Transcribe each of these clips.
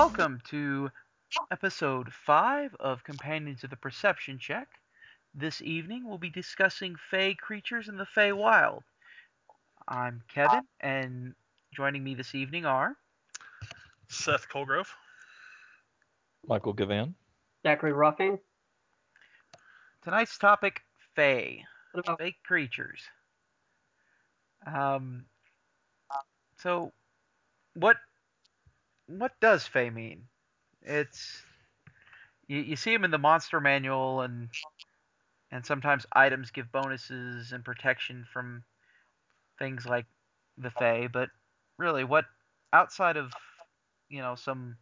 welcome to episode 5 of Companions of the Perception Check. This evening we'll be discussing Fey creatures in the Fey Wild. I'm Kevin, and joining me this evening are Seth Colgrove. Michael Gavan. Zachary Ruffing. tonight's topic Fey. What about Fey creatures. Um, so, what what does Fey mean? It's you, you see them in the monster manual, and and sometimes items give bonuses and protection from things like the Fey. But really, what outside of you know some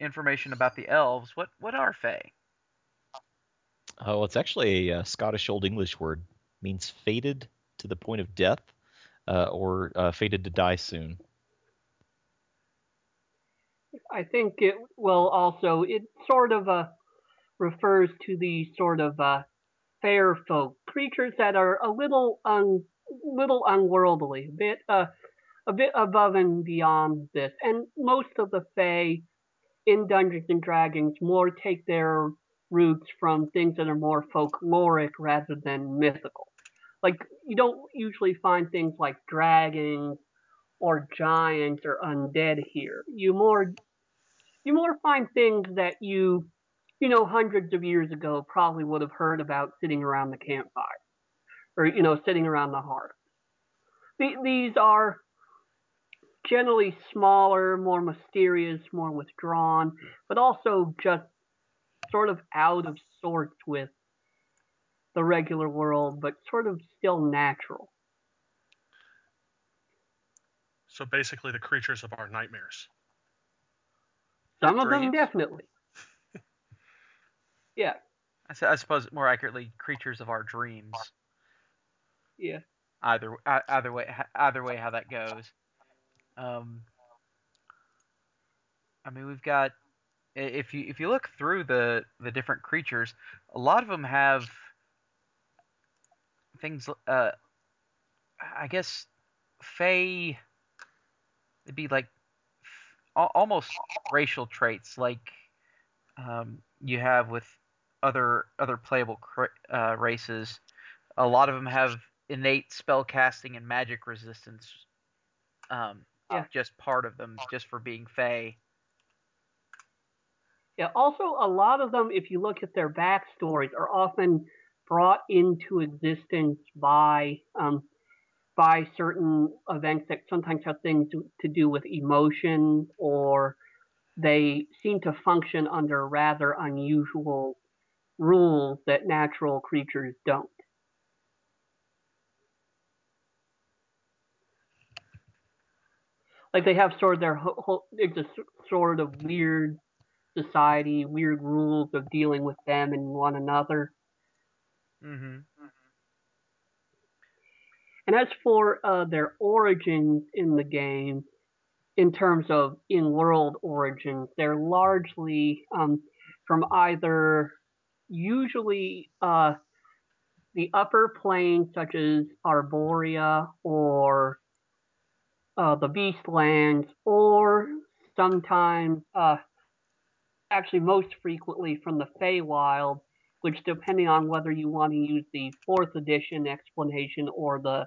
information about the elves, what what are Fey? Oh, it's actually a, uh Scottish Old English word. means fated to the point of death, uh, or uh, fated to die soon. I think it will also it sort of uh, refers to the sort of uh, fair folk creatures that are a little un little unworldly, a bit uh, a bit above and beyond this. And most of the Fae in Dungeons and Dragons more take their roots from things that are more folkloric rather than mythical. Like you don't usually find things like dragons or giants or undead here. You more you more find things that you you know hundreds of years ago probably would have heard about sitting around the campfire or you know sitting around the hearth. The- These are generally smaller, more mysterious, more withdrawn, but also just sort of out of sorts with the regular world, but sort of still natural. So basically, the creatures of our nightmares. Some of them definitely. yeah, I, I suppose more accurately, creatures of our dreams. yeah. Either uh, either way, either way, how that goes. Um, I mean, we've got if you if you look through the the different creatures, a lot of them have things. Uh, I guess Fey. It'd be like almost racial traits, like um, you have with other other playable uh, races. A lot of them have innate spell casting and magic resistance. Um, Yeah. just part of them, just for being Fey. Yeah, also a lot of them, if you look at their backstories, are often brought into existence by um, by certain events that sometimes have things to, to do with emotion, or they seem to function under rather unusual rules that natural creatures don't. Like they have sort of their whole, it's a sort of weird society, weird rules of dealing with them and one another. Mm-hmm. And as for uh, their origins in the game, in terms of in-world origins, they're largely um, from either usually uh, the upper planes, such as Arborea or uh, the Beastlands, or sometimes, uh, actually most frequently from the Feywild, which depending on whether you want to use the fourth edition explanation or the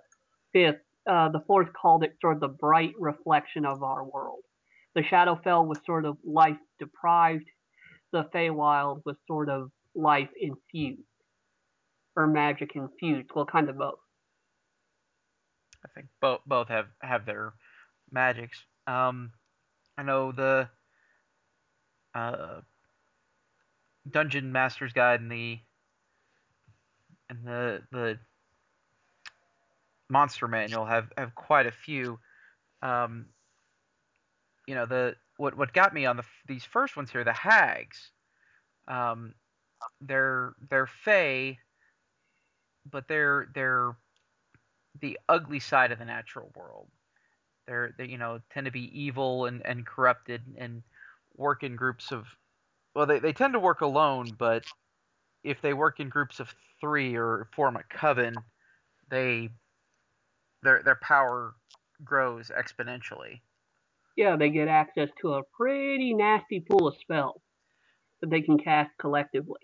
fifth, uh, the fourth called it sort of the bright reflection of our world. The Shadowfell was sort of life deprived. The Feywild was sort of life infused, or magic infused. Well, kind of both. I think both both have have their magics. Um, I know the uh, Dungeon Master's Guide and the and the the Monster Manual have have quite a few. Um, you know the what what got me on the these first ones here, the hags. Um, they're they're fey, but they're they're the ugly side of the natural world. They're they you know tend to be evil and, and corrupted and work in groups of well they, they tend to work alone, but if they work in groups of three or form a coven, they their their power grows exponentially. yeah, they get access to a pretty nasty pool of spells that they can cast collectively.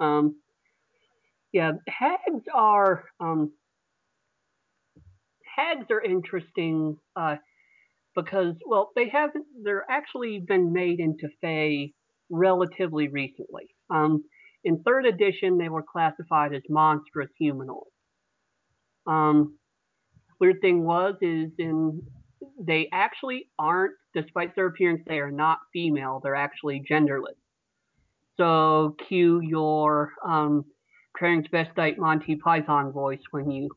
Um, yeah, hags are um, hags are interesting uh, because well, they haven't. They're actually been made into Fae relatively recently. Um, in third edition, they were classified as monstrous humanoids. Um, weird thing was is in they actually aren't, despite their appearance, they are not female. They're actually genderless. So cue your um, transvestite Monty Python voice when you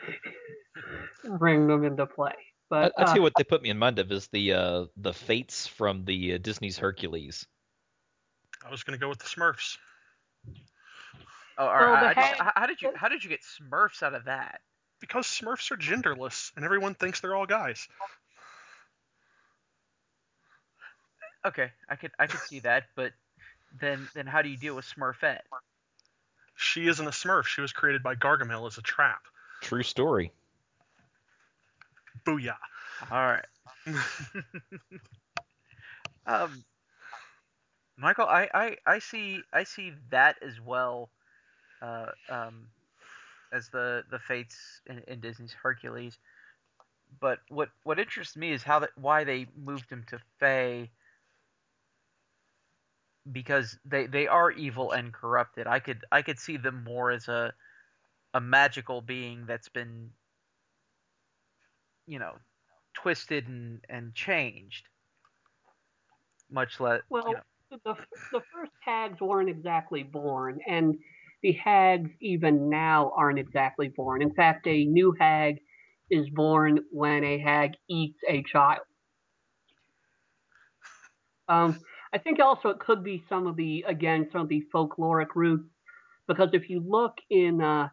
bring them into play. But I, I tell you uh, what they put me in mind of is the uh, the fates from the uh, Disney's Hercules. I was going to go with the Smurfs. Oh, all Well, right. I, I just, hag- how- how did you how did you get Smurfs out of that? Because Smurfs are genderless, and everyone thinks they're all guys. Okay, I could I could see that, but then then how do you deal with Smurfette? She isn't a Smurf. She was created by Gargamel as a trap. True story. Booyah. All right. um, Michael, I, I, I see I see that as well, uh, um, as the the fates in, in Disney's Hercules. But what what interests me is how that why they moved him to Fae. Because they, they are evil and corrupted. I could I could see them more as a a magical being that's been you know twisted and, and changed. Much less Well, you know, the the first hags weren't exactly born, and the hags even now aren't exactly born. In fact, a new hag is born when a hag eats a child. Um, I think also it could be some of the again some of the folkloric roots, because if you look in uh,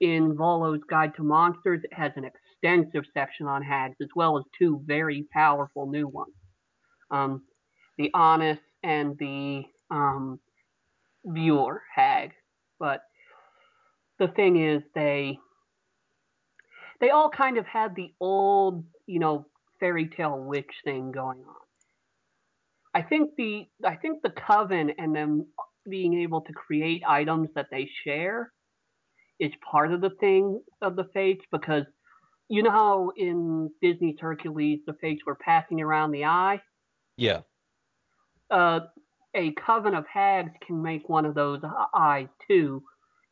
in Volo's Guide to Monsters, it has an extensive section on hags as well as two very powerful new ones. Um, the annis and the um, bheur hag. But the thing is, they they all kind of had the old, you know, fairy tale witch thing going on. I think the I think the coven and them being able to create items that they share is part of the thing of the fates because you know how in Disney's Hercules the fates were passing around the eye Yeah. uh, a coven of hags can make one of those eyes too,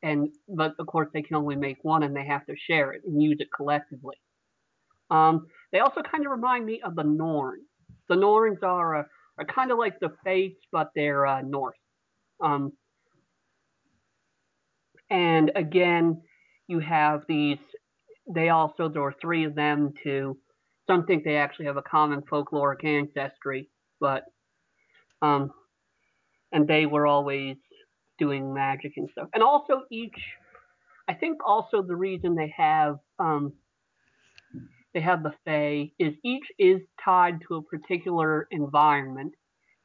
and but of course they can only make one and they have to share it and use it collectively. Um, they also kind of remind me of the Norns. The Norns are uh, are kind of like the Fates, but they're uh, Norse. Um, and again, you have these. They also there are three of them too. Some think they actually have a common folkloric ancestry, but um, and they were always doing magic and stuff. And also each, I think also the reason they have um, they have the Fae is each is tied to a particular environment.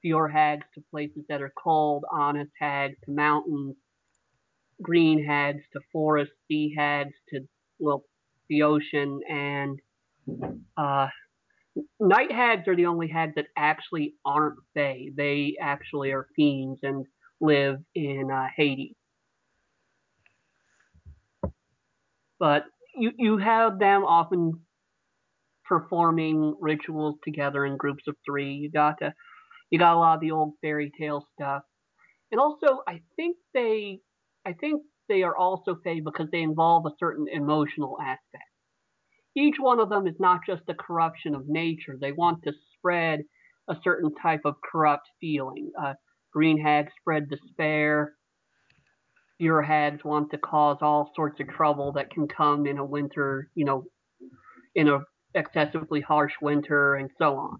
Bheur hags to places that are cold, annis hags to mountains, green hags to forests, sea hags to well the ocean, and uh, night hags are the only hags that actually aren't Fae. They actually are fiends and live in uh, Hades. But you you have them often performing rituals together in groups of three. You got to you got a lot of the old fairy tale stuff, and also I think they I think they are also Fae because they involve a certain emotional aspect. Each one of them is not just a corruption of nature. They want to spread a certain type of corrupt feeling. Uh, green hags spread despair. Bheur hags want to cause all sorts of trouble that can come in a winter, you know, in a excessively harsh winter and so on.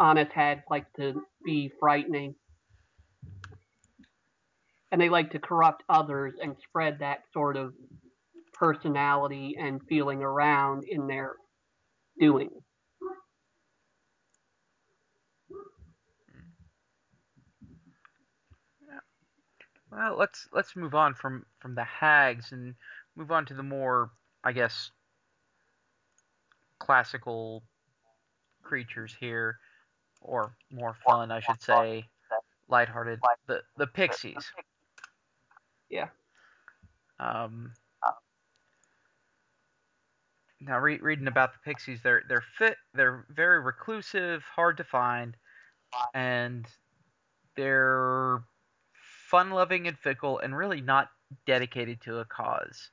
Annis hags like to be frightening. And they like to corrupt others and spread that sort of personality and feeling around in their doing. Well, let's let's move on from from the hags and move on to the more, I guess, classical creatures here, or more fun, I should say, lighthearted. The the pixies. Yeah. Um, now, re- reading about the pixies, they're they're fit, they're very reclusive, hard to find, and they're fun-loving and fickle, and really not dedicated to a cause.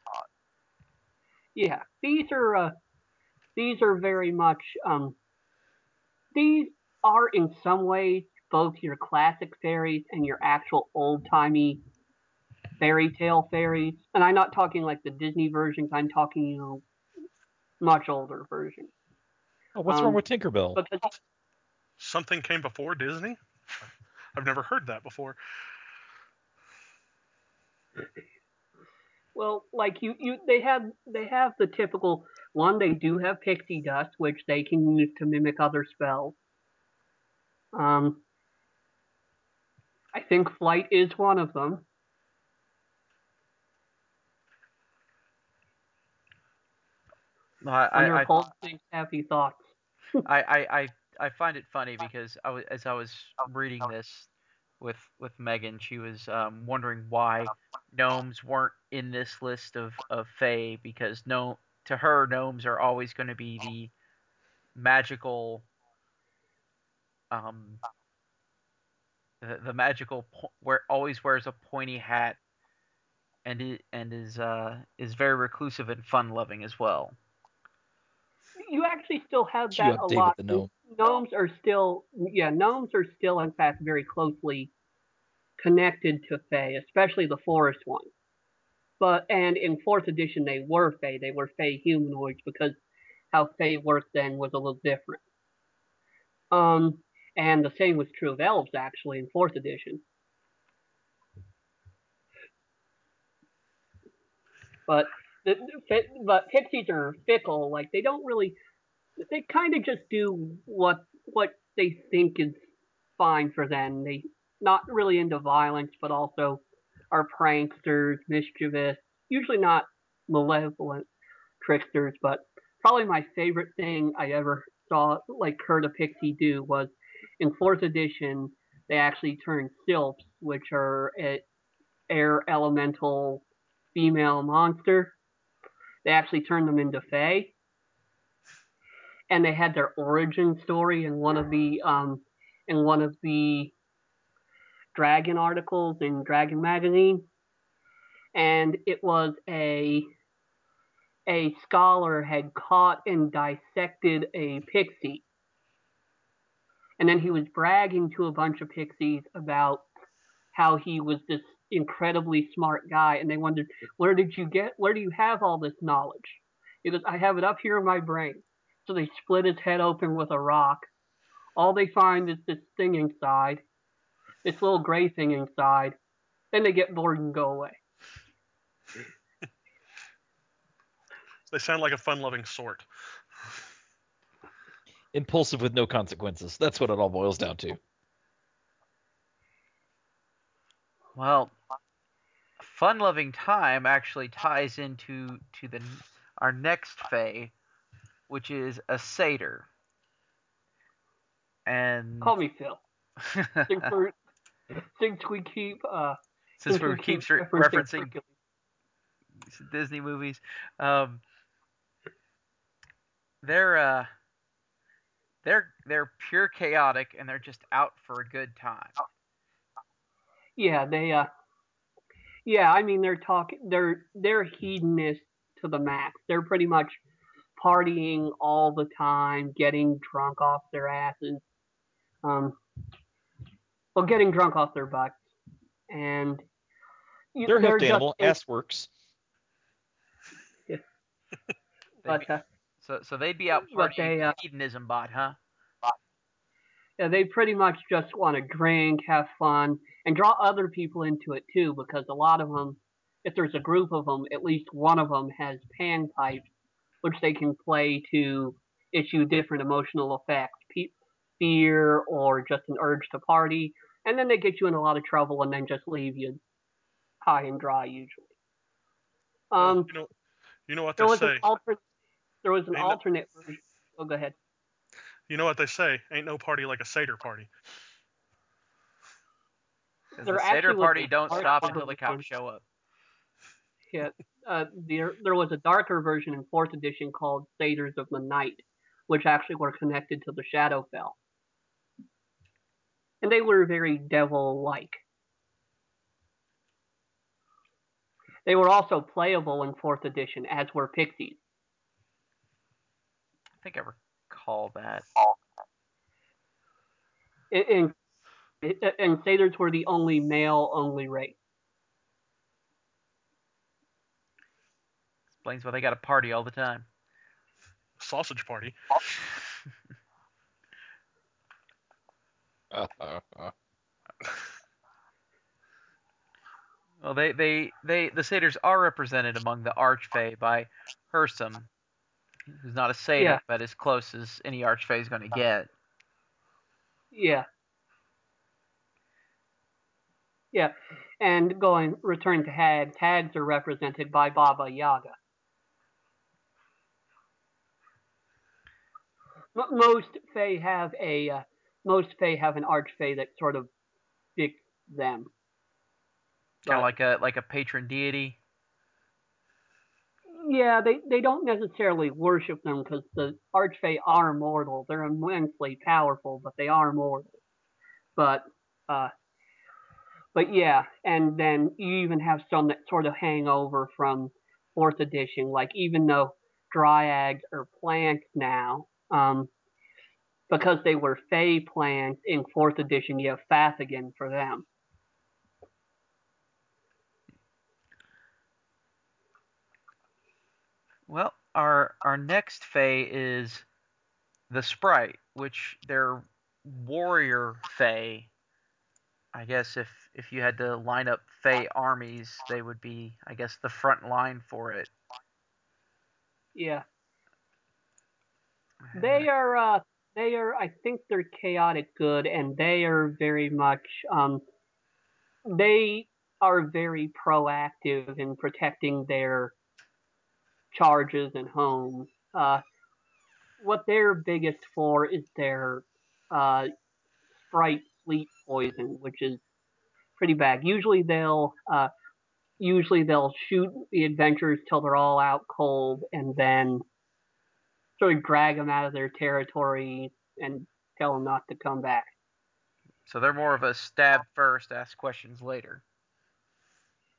Yeah, these are uh, these are very much um, these are in some ways both your classic fairies and your actual old timey fairy tale fairies. And I'm not talking like the Disney versions. I'm talking you know much older version. Oh, what's Um, wrong with Tinkerbell? Because Something came before Disney? I've never heard that before. Well, like you, you, they have they have the typical one. They do have pixie dust, which they can use to mimic other spells. Um, I think flight is one of them. I, I, I, things, happy thoughts. I, I, I, I find it funny because I was, as I was reading this with with Megan, she was um, wondering why gnomes weren't in this list of of fae because no, to her gnomes are always going to be the magical, um, the, the magical po- where always wears a pointy hat and it, and is uh is very reclusive and fun loving as well. Actually still have that a lot. gnome? Gnomes are still, yeah, gnomes are still in fact very closely connected to Fae, especially the forest ones. But and in fourth edition they were Fae. They were Fae humanoids because how Fae worked then was a little different. Um, and the same was true of elves actually in fourth edition. But the, the- but pixies are fickle. Like they don't really. They kind of just do what what they think is fine for them. They not really into violence, but also are pranksters, mischievous. Usually not malevolent tricksters, but probably my favorite thing I ever saw like heard a pixie do was in fourth edition they actually turned sylphs, which are a air elemental female monster. They actually turned them into fae. And they had their origin story in one of the um in one of the dragon articles in Dragon Magazine. And it was a a scholar had caught and dissected a pixie. And then he was bragging to a bunch of pixies about how he was this incredibly smart guy and they wondered where did you get where do you have all this knowledge he goes i have it up here in my brain so they split his head open with a rock all they find is this thing inside this little gray thing inside then they get bored and go away They sound like a fun-loving sort. Impulsive with no consequences. That's what it all boils down to. Well, fun loving time actually ties into to the our next fae, which is a satyr. And call me phil since, we're, since we keep uh since we we keep keep re- referencing Disney movies, um, they're uh, they're they're pure chaotic and they're just out for a good time. Yeah, they uh yeah, I mean they're talking they're they're hedonists to the max. They're pretty much partying all the time, getting drunk off their asses. Um well getting drunk off their butts. And you- They're a hoofed just- animal. they- Ass works. They'd but be- uh, so so they'd be out but partying they, uh, hedonism bot, huh? yeah, they pretty much just want to drink, have fun, and draw other people into it too, because a lot of them, if there's a group of them, at least one of them has pan panpipes, which they can play to issue different emotional effects, pe- fear or just an urge to party, and then they get you in a lot of trouble and then just leave you high and dry usually. Um, you know, you know what they say. an alternate. There was an Ain't no- alternate version. Oh, go ahead. You know what they say? Ain't no party like a satyr party. There the actually satyr party don't stop until the cops show up. Yeah, uh, there there was a darker version in fourth edition called Satyrs of the Night, which actually were connected to the Shadowfell, and they were very devil-like. They were also playable in fourth edition, as were pixies. I think I recall that. And, and, and satyrs were the only male-only race. Explains why they got a party all the time. Sausage party. Well, they, they, they, the satyrs are represented among the Archfey by Hyrsam, who's not a satyr, Yeah. but as close as any Archfey is going to get. Yeah. Yeah, and going return to hags. Hags are represented by Baba Yaga. M- most Fey have a uh, most Fae have an archfey that sort of fits them. Kind of like a like a patron deity. Yeah, they, they don't necessarily worship them because the Archfey are mortal. They're immensely powerful, but they are mortal. But uh, but yeah, and then you even have some that sort of hang over from fourth edition. Like even though dryads are plants now, um, because they were Fey plants in fourth edition, you have Fathigan for them. Well, our our next Fey is the Sprite, which they're warrior Fey. I guess if if you had to line up Fey armies, they would be, I guess, the front line for it. Yeah. They are uh they are I think they're chaotic good and they are very much um they are very proactive in protecting their charges and homes. Uh what they're biggest for is their uh sprite sleep poison, which is pretty bad. Usually they'll uh usually they'll shoot the adventurers till they're all out cold and then sort of drag them out of their territory and tell them not to come back. So they're more of a stab first, ask questions later.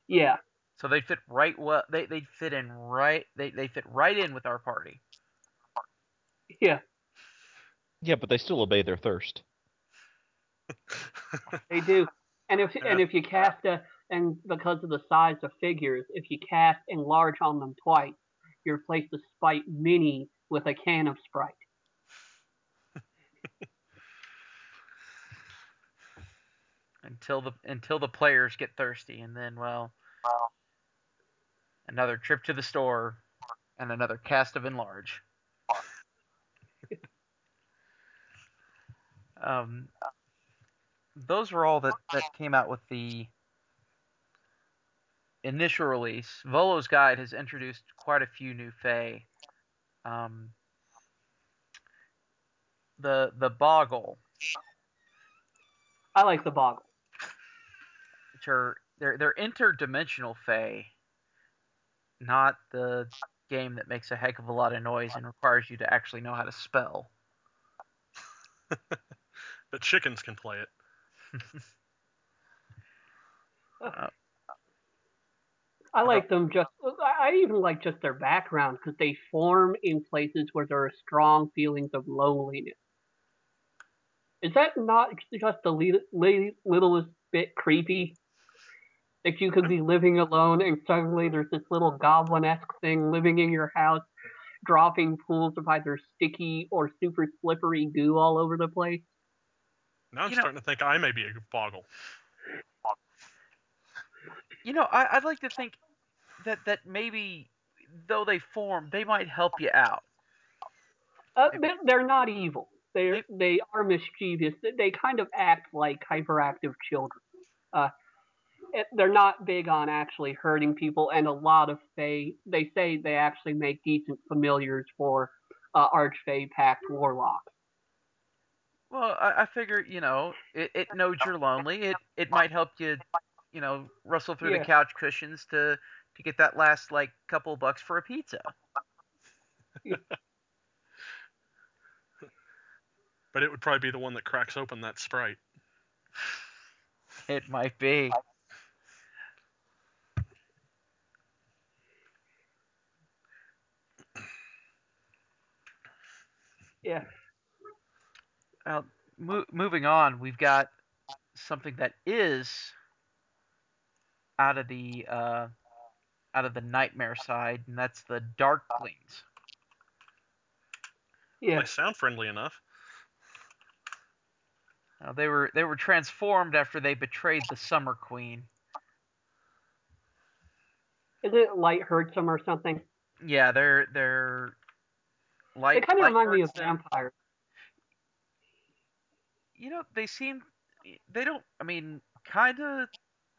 Yeah, So they fit right well. They they fit in right. They they fit right in with our party. yeah, yeah, but they still obey their thirst. they do. And if and if you cast a and because of the size of figures, if you cast enlarge on them twice, you replace the sprite mini with a can of Sprite. until the until the players get thirsty, and then well, another trip to the store, and another cast of enlarge. um, those were all that that came out with the initial release. Volo's Guide has introduced quite a few new Fae. Um, the the Boggle, I like the boggle. which are they're they're interdimensional Fae, not the game that makes a heck of a lot of noise and requires you to actually know how to spell. but chickens can play it. Uh, I like them just. Uh, I I even like just their background because they form in places where there are strong feelings of loneliness. Is that not just the li- li- littlest bit creepy? That you could be living alone and suddenly there's this little goblin-esque thing living in your house, dropping pools of either sticky or super slippery goo all over the place. Now I'm You know- starting to think I may be a boggle. you know, I, I'd like to think that that maybe though they form, they might help you out. Uh, they're, not evil. They they are mischievous. They- They kind of act like hyperactive children. Uh, they're not big on actually hurting people, and a lot of Fae they say they actually make decent familiars for uh, Archfey Pact warlocks. Well, I, I figure you know it, it knows you're lonely. It it might help you, you know, rustle through Yeah. the couch cushions to to get that last like couple bucks for a pizza. But it would probably be the one that cracks open that sprite. It might be. Yeah. Well, mo- moving on, we've got something that is out of the uh, out of the nightmare side, and that's the Darklings. Yeah. They sound friendly enough. Uh, they were they were transformed after they betrayed the Summer Queen. Is it light hurts them or something? Yeah, they're they're They light. kind of light remind me of vampires. You know, they seem they don't. I mean, kind of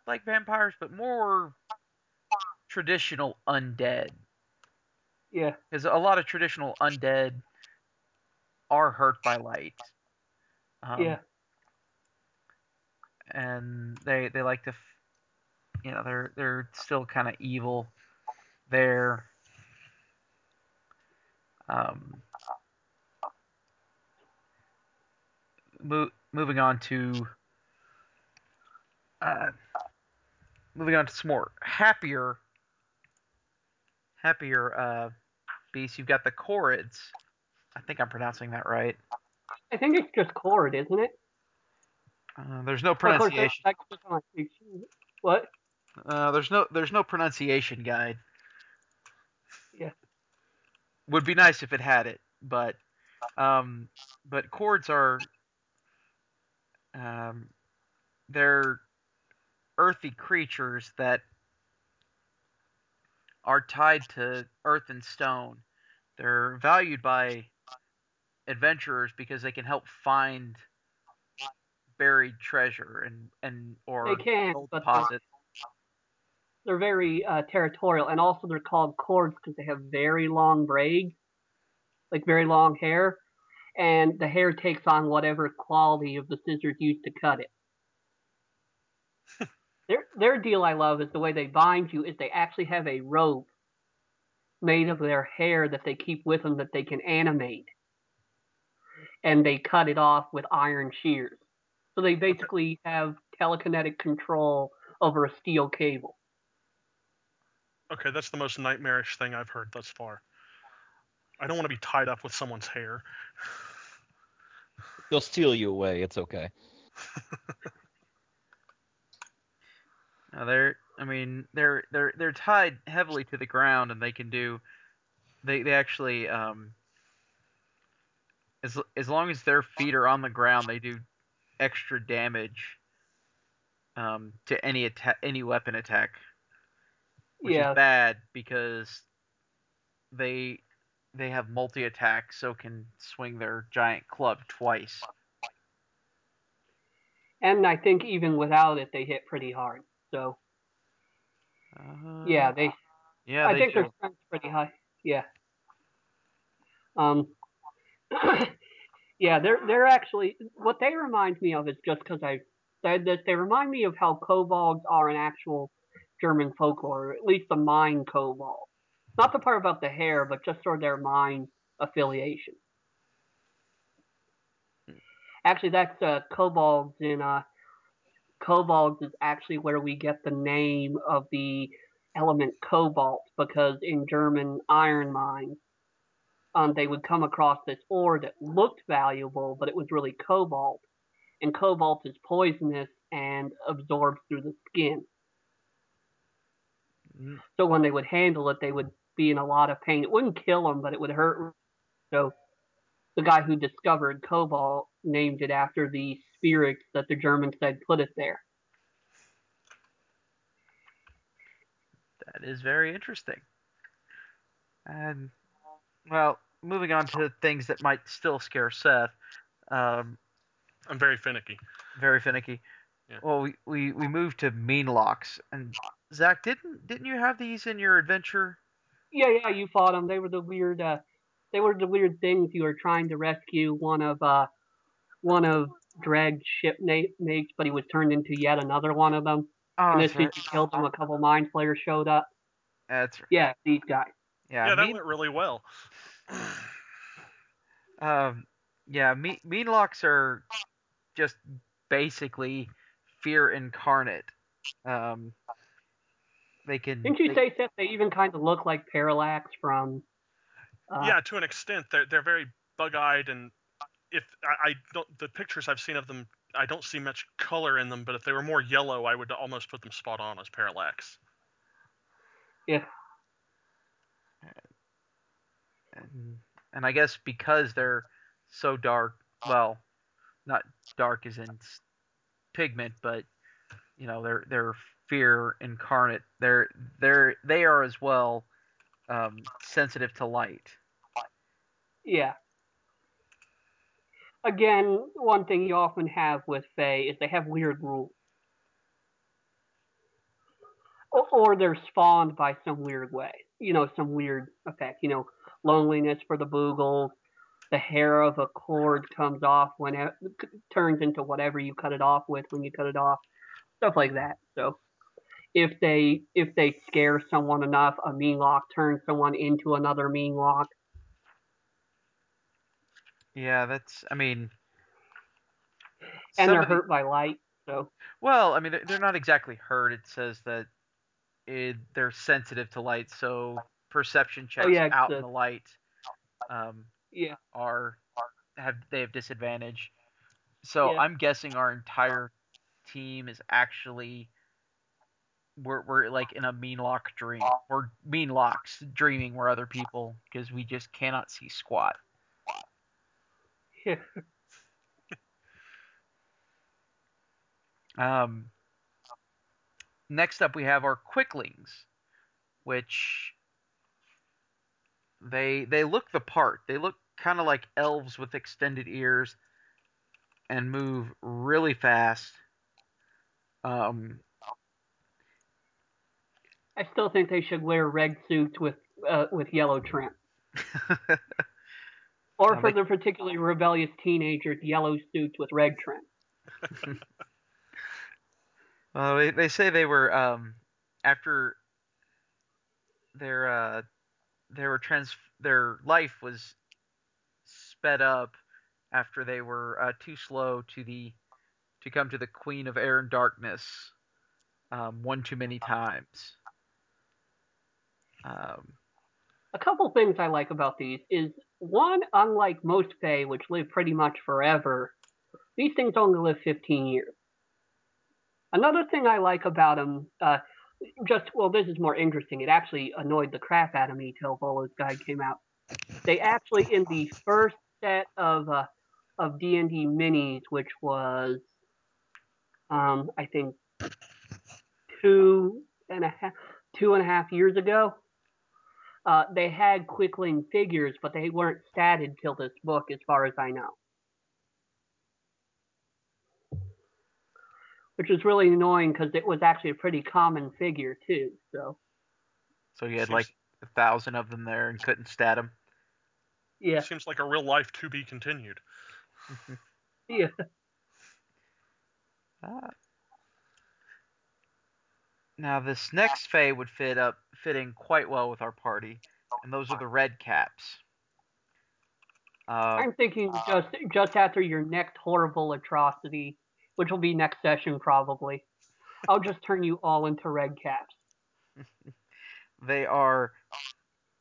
like vampires, but more traditional undead. Yeah. because a lot of traditional undead are hurt by light. Um, yeah. and they they like to, f- you know, they're they're still kind of evil there. Um, mo- moving on to uh, moving on to some more happier happier uh, beasts. You've got the Korreds. I think I'm pronouncing that right. I think it's just cord, isn't it? Uh, there's no Of course, that's- pronunciation. that's just on my speech. What? Uh, there's no there's no pronunciation guide. Yeah. Would be nice if it had it, but um, but chords are um, they're earthy creatures that are tied to earth and stone. They're valued by adventurers because they can help find buried treasure and and or They can, gold but they're, deposits. they're very uh, territorial, and also they're called cords because they have very long braids, like very long hair, and the hair takes on whatever quality of the scissors used to cut it. Their their deal I love is the way they bind you is they actually have a rope made of their hair that they keep with them that they can animate, and they cut it off with iron shears. So they basically have telekinetic control over a steel cable. Okay, that's the most nightmarish thing I've heard thus far. I don't want to be tied up with someone's hair. They'll steal you away. It's okay. No, they're I mean they're they're they're tied heavily to the ground and they can do they they actually um as as long as their feet are on the ground they do extra damage um to any attack any weapon attack which yeah, is bad because they they have multi attack so can swing their giant club twice. and I think even without it, they hit pretty hard. So Uh, yeah, they. yeah I they think do. their strength's pretty high. Yeah. Um. yeah, they're they're actually what they remind me of is just because I said this. They remind me of how kobolds are in actual German folklore, or at least the mine kobold. Not the part about the hair, but just sort of their mine affiliation. Actually, that's uh, kobolds in uh, kobolds is actually where we get the name of the element cobalt because in German iron mines, um, they would come across this ore that looked valuable, but it was really cobalt, and cobalt is poisonous and absorbs through the skin. Mm, So when they would handle it, they would be in a lot of pain. It wouldn't kill them, but it would hurt. So the guy who discovered cobalt named it after the spirits that the Germans said put it there. That is very interesting. And well, moving on to things that might still scare Seth. Um, I'm very finicky. very finicky. Yeah. Well, we, we, we moved to meenlocks, and Zach, didn't didn't you have these in your adventure? Yeah, yeah, you fought them. They were the weird, uh, they were the weird things you were trying to rescue one of, uh, one of Dreg's shipmates, but he was turned into yet another one of them. Oh, and that's as right. he killed him. a couple mind flayers showed up. That's right. Yeah, these guys. Yeah, Yeah, that mean, went really well. um, yeah, mean, mean locks are just basically fear incarnate. Um, they can. Didn't you they- say Seth? They even kind of look like Parallax from. Uh, yeah, to an extent, they're they're very bug-eyed, and if I, I don't, the pictures I've seen of them, I don't see much color in them. But if they were more yellow, I would almost put them spot on as parallax. Yeah. and, and I guess because they're so dark, well, not dark as in pigment, but you know, they're they're fear incarnate. They're they're they are as well um, sensitive to light. Yeah. Again, one thing you often have with Fae is they have weird rules. Or, or they're spawned by some weird way. You know, some weird effect. You know, loneliness for the Boogles. The hair of a cord comes off when it turns into whatever you cut it off with when you cut it off. Stuff like that. So if they if they scare someone enough, a meenlock turns someone into another meenlock. Yeah, that's. I mean, and they're the- hurt by light. So Well, I mean, they're, they're not exactly hurt. It says that it, they're sensitive to light, so perception checks Oh, yeah, out in the- light um, yeah, are have they have disadvantage. So Yeah. I'm guessing our entire team is actually we're we're like in a meenlock dream. We're meenlocks dreaming we're other people because we just cannot see squat. Um, next up, we have our quicklings, which they they look the part. They look kind of like elves with extended ears and move really fast. Um, I still think they should wear red suits with uh, with yellow trim, or Now for they- the particularly rebellious teenagers, yellow suits with red trim. well, they they say they were um after their uh they were trans their life was sped up after they were uh, too slow to the to come to the Queen of Air and Darkness um, one too many times. Um, A couple things I like about these is one, unlike most Fae, which live pretty much forever, these things only live 15 years. Another thing I like about them, uh, just well, this is more interesting. It actually annoyed the crap out of me till Volo's guide came out. They actually, in the first set of uh, of D and D minis, which was, um, I think, two and a half two and a half years ago, uh, they had Quickling figures, but they weren't statted till this book, as far as I know. Which was really annoying because it was actually a pretty common figure too. So so you had Seems- like a thousand of them there and couldn't stat them. yeah, Seems like a real life to be continued. yeah. Ah. Now this next Fae would fit up fit in quite well with our party, and those are the red caps. Uh, I'm thinking just just after your next horrible atrocity, which will be next session probably, I'll just turn you all into red caps. they are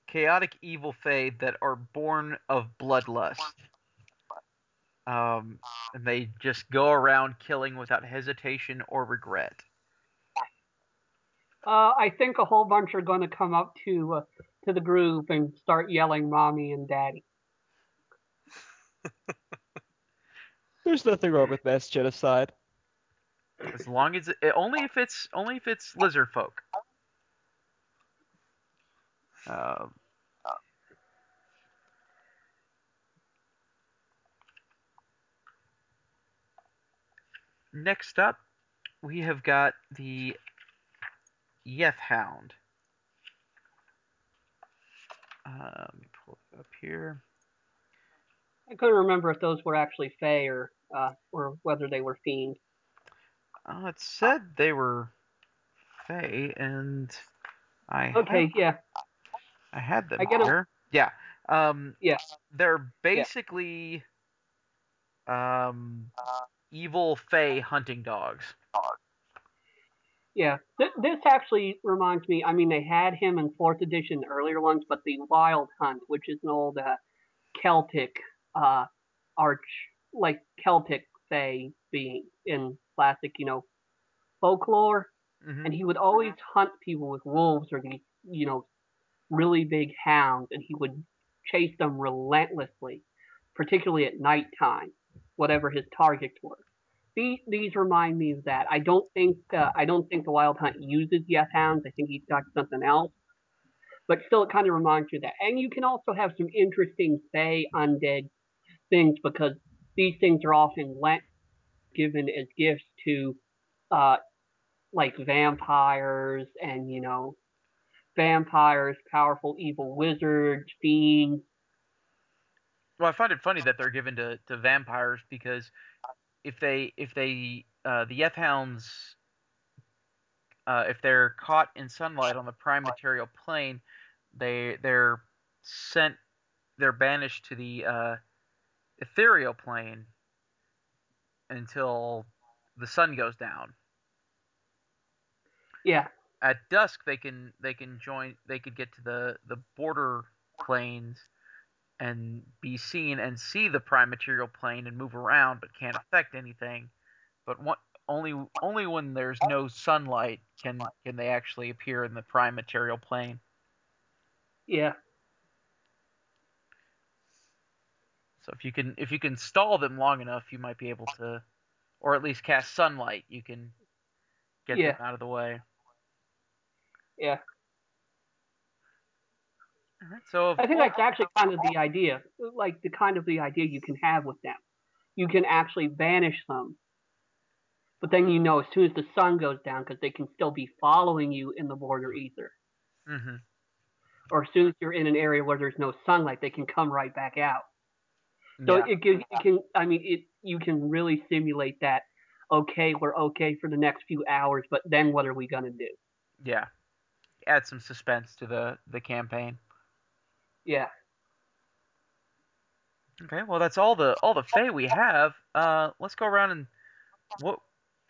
chaotic evil Fae that are born of bloodlust. Um, and they just go around killing without hesitation or regret. Uh, I think a whole bunch are going to come up to uh, to the group and start yelling "mommy" and "daddy." There's nothing wrong with mass genocide. As long as it, only if it's only if it's lizard folk. Um, next up, we have got the Yeth Hound. Uh, let me pull it up here. I couldn't remember if those were actually Fae or uh, or whether they were fiend. Uh, it said they were Fey, and I Okay, had, yeah, I had them I get here. Yeah. Um, Yeah. They're basically um, evil Fey hunting dogs. Yeah. Th- this actually reminds me. I mean, they had him in fourth edition earlier ones, but the Wild Hunt, which is an old uh, Celtic uh, arch, like Celtic Fey being in classic, you know, folklore. hmm and he would always hunt people with wolves or these, you know, really big hounds, and he would chase them relentlessly, particularly at nighttime, whatever his targets were. These, these remind me of that. I don't think uh, I don't think the Wild Hunt uses Yeth hounds. I think he's got something else. But still, it kind of reminds you of that. And you can also have some interesting Fey undead things because these things are often lent given as gifts to uh, like vampires and you know vampires, powerful evil wizards, fiends. Well, I find it funny that they're given to, to vampires because if they if they uh, the Yeth hounds uh, if they're caught in sunlight on the prime material plane, they they're sent they're banished to the uh, ethereal plane until the sun goes down. Yeah, At dusk, they can they can join they could get to the the border planes and be seen and see the prime material plane and move around, but can't affect anything. But one, only only when there's no sunlight can can they actually appear in the prime material plane. yeah, So if you can if you can stall them long enough, you might be able to, or at least cast sunlight. You can get Yeah. them out of the way. yeah. So I think that's actually kind of the idea, like the kind of the idea you can have with them. You can actually banish them, but then you know as soon as the sun goes down, because they can still be following you in the border ether, Mhm. or as soon as you're in an area where there's no sunlight, they can come right back out. So yeah. it, gives, it can, I mean, it you can really simulate that. Okay, we're okay for the next few hours, but then what are we gonna do? yeah. Add some suspense to the the campaign. Yeah. Okay, well that's all the all the Fey we have. Uh, let's go around and what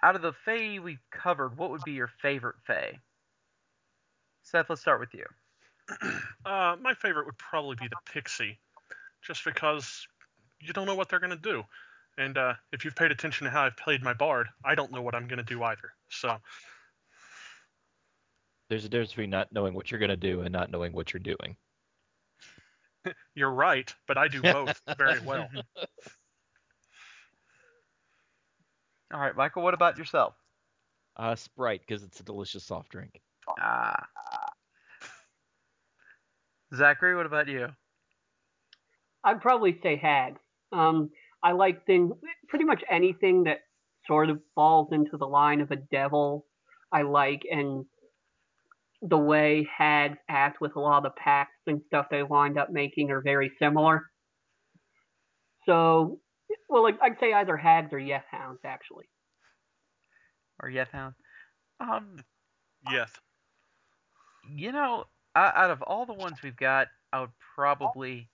out of the Fey we've covered, what would be your favorite Fey? Seth, let's start with you. Uh, my favorite would probably be the Pixie, just because you don't know what they're gonna do, and uh, if you've paid attention to how I've played my Bard, I don't know what I'm gonna do either. So There's a difference between not knowing what you're going to do and not knowing what you're doing. you're right, but I do both very well. All right, Michael, what about yourself? Uh, Sprite, because it's a delicious soft drink. Ah. Zachary, what about you? I'd probably say hags. Um, I like things, pretty much anything that sort of falls into the line of a devil. I like, and the way hags act with a lot of the packs and stuff they wind up making are very similar. So, well, like, I'd say either hags or Yeth hounds actually. Or Yethound? Um, Yes. you know, out of all the ones we've got, I would probably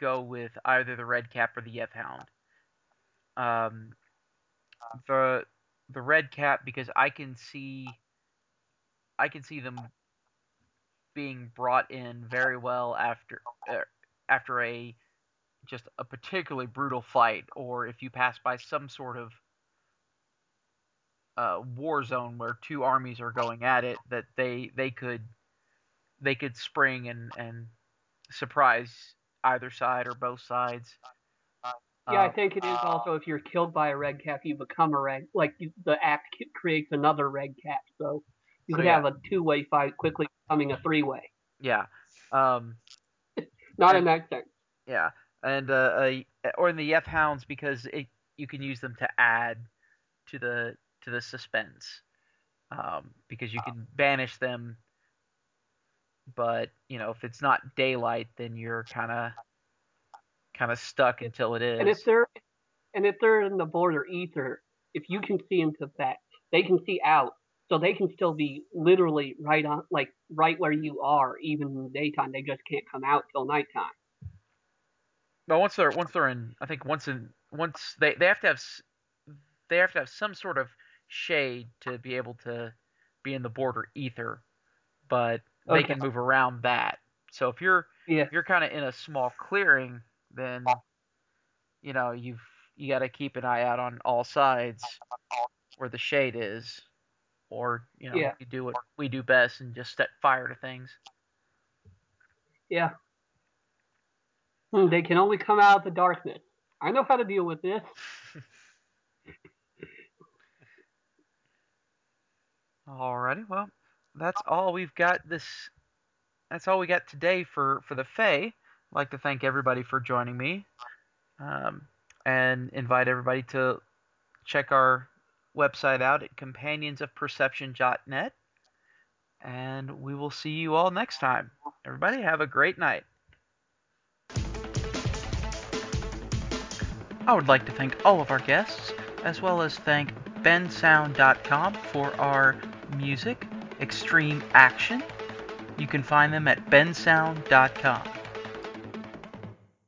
go with either the Red Cap or the Yeth Hound. Um, the the Red Cap because I can see I can see them being brought in very well after uh, after a just a particularly brutal fight, or if you pass by some sort of uh, war zone where two armies are going at it, that they they could they could spring and and surprise either side or both sides. Yeah, I Uh, think it is also if you're killed by a red cap, you become a red. Like the act creates another red cap, so you So, could yeah. have a two-way fight quickly becoming a three-way. yeah. Um, Not And- in that sense. Yeah, and uh, uh, or in the F hounds because it you can use them to add to the to the suspense, um, because you can banish them. But you know, if it's not daylight, then you're kind of kind of stuck until it is. And if they're And if they're in the border ether, if you can see into that, they can see out. So they can still be literally right on, like right where you are, even in the daytime. They just can't come out till nighttime. But once they're once they're in, I think once in once they they have to have they have to have some sort of shade to be able to be in the border ether, but they Okay. can move around that. So if you're Yeah. if you're kind of in a small clearing, then you know you've you got to keep an eye out on all sides where the shade is, or you know Yeah. you do what we do best and just set fire to things. Yeah. Hmm, they can only come out of the darkness. I know how to deal with this. Alrighty, well, that's all we've got this. That's all we got today for for the Fae. I'd like to thank everybody for joining me, um, and invite everybody to check our website out at companionsofperception.net. And we will see you all next time. Everybody, have a great night. I would like to thank all of our guests, as well as thank bensound.com for our music, Extreme Action. You can find them at bensound.com.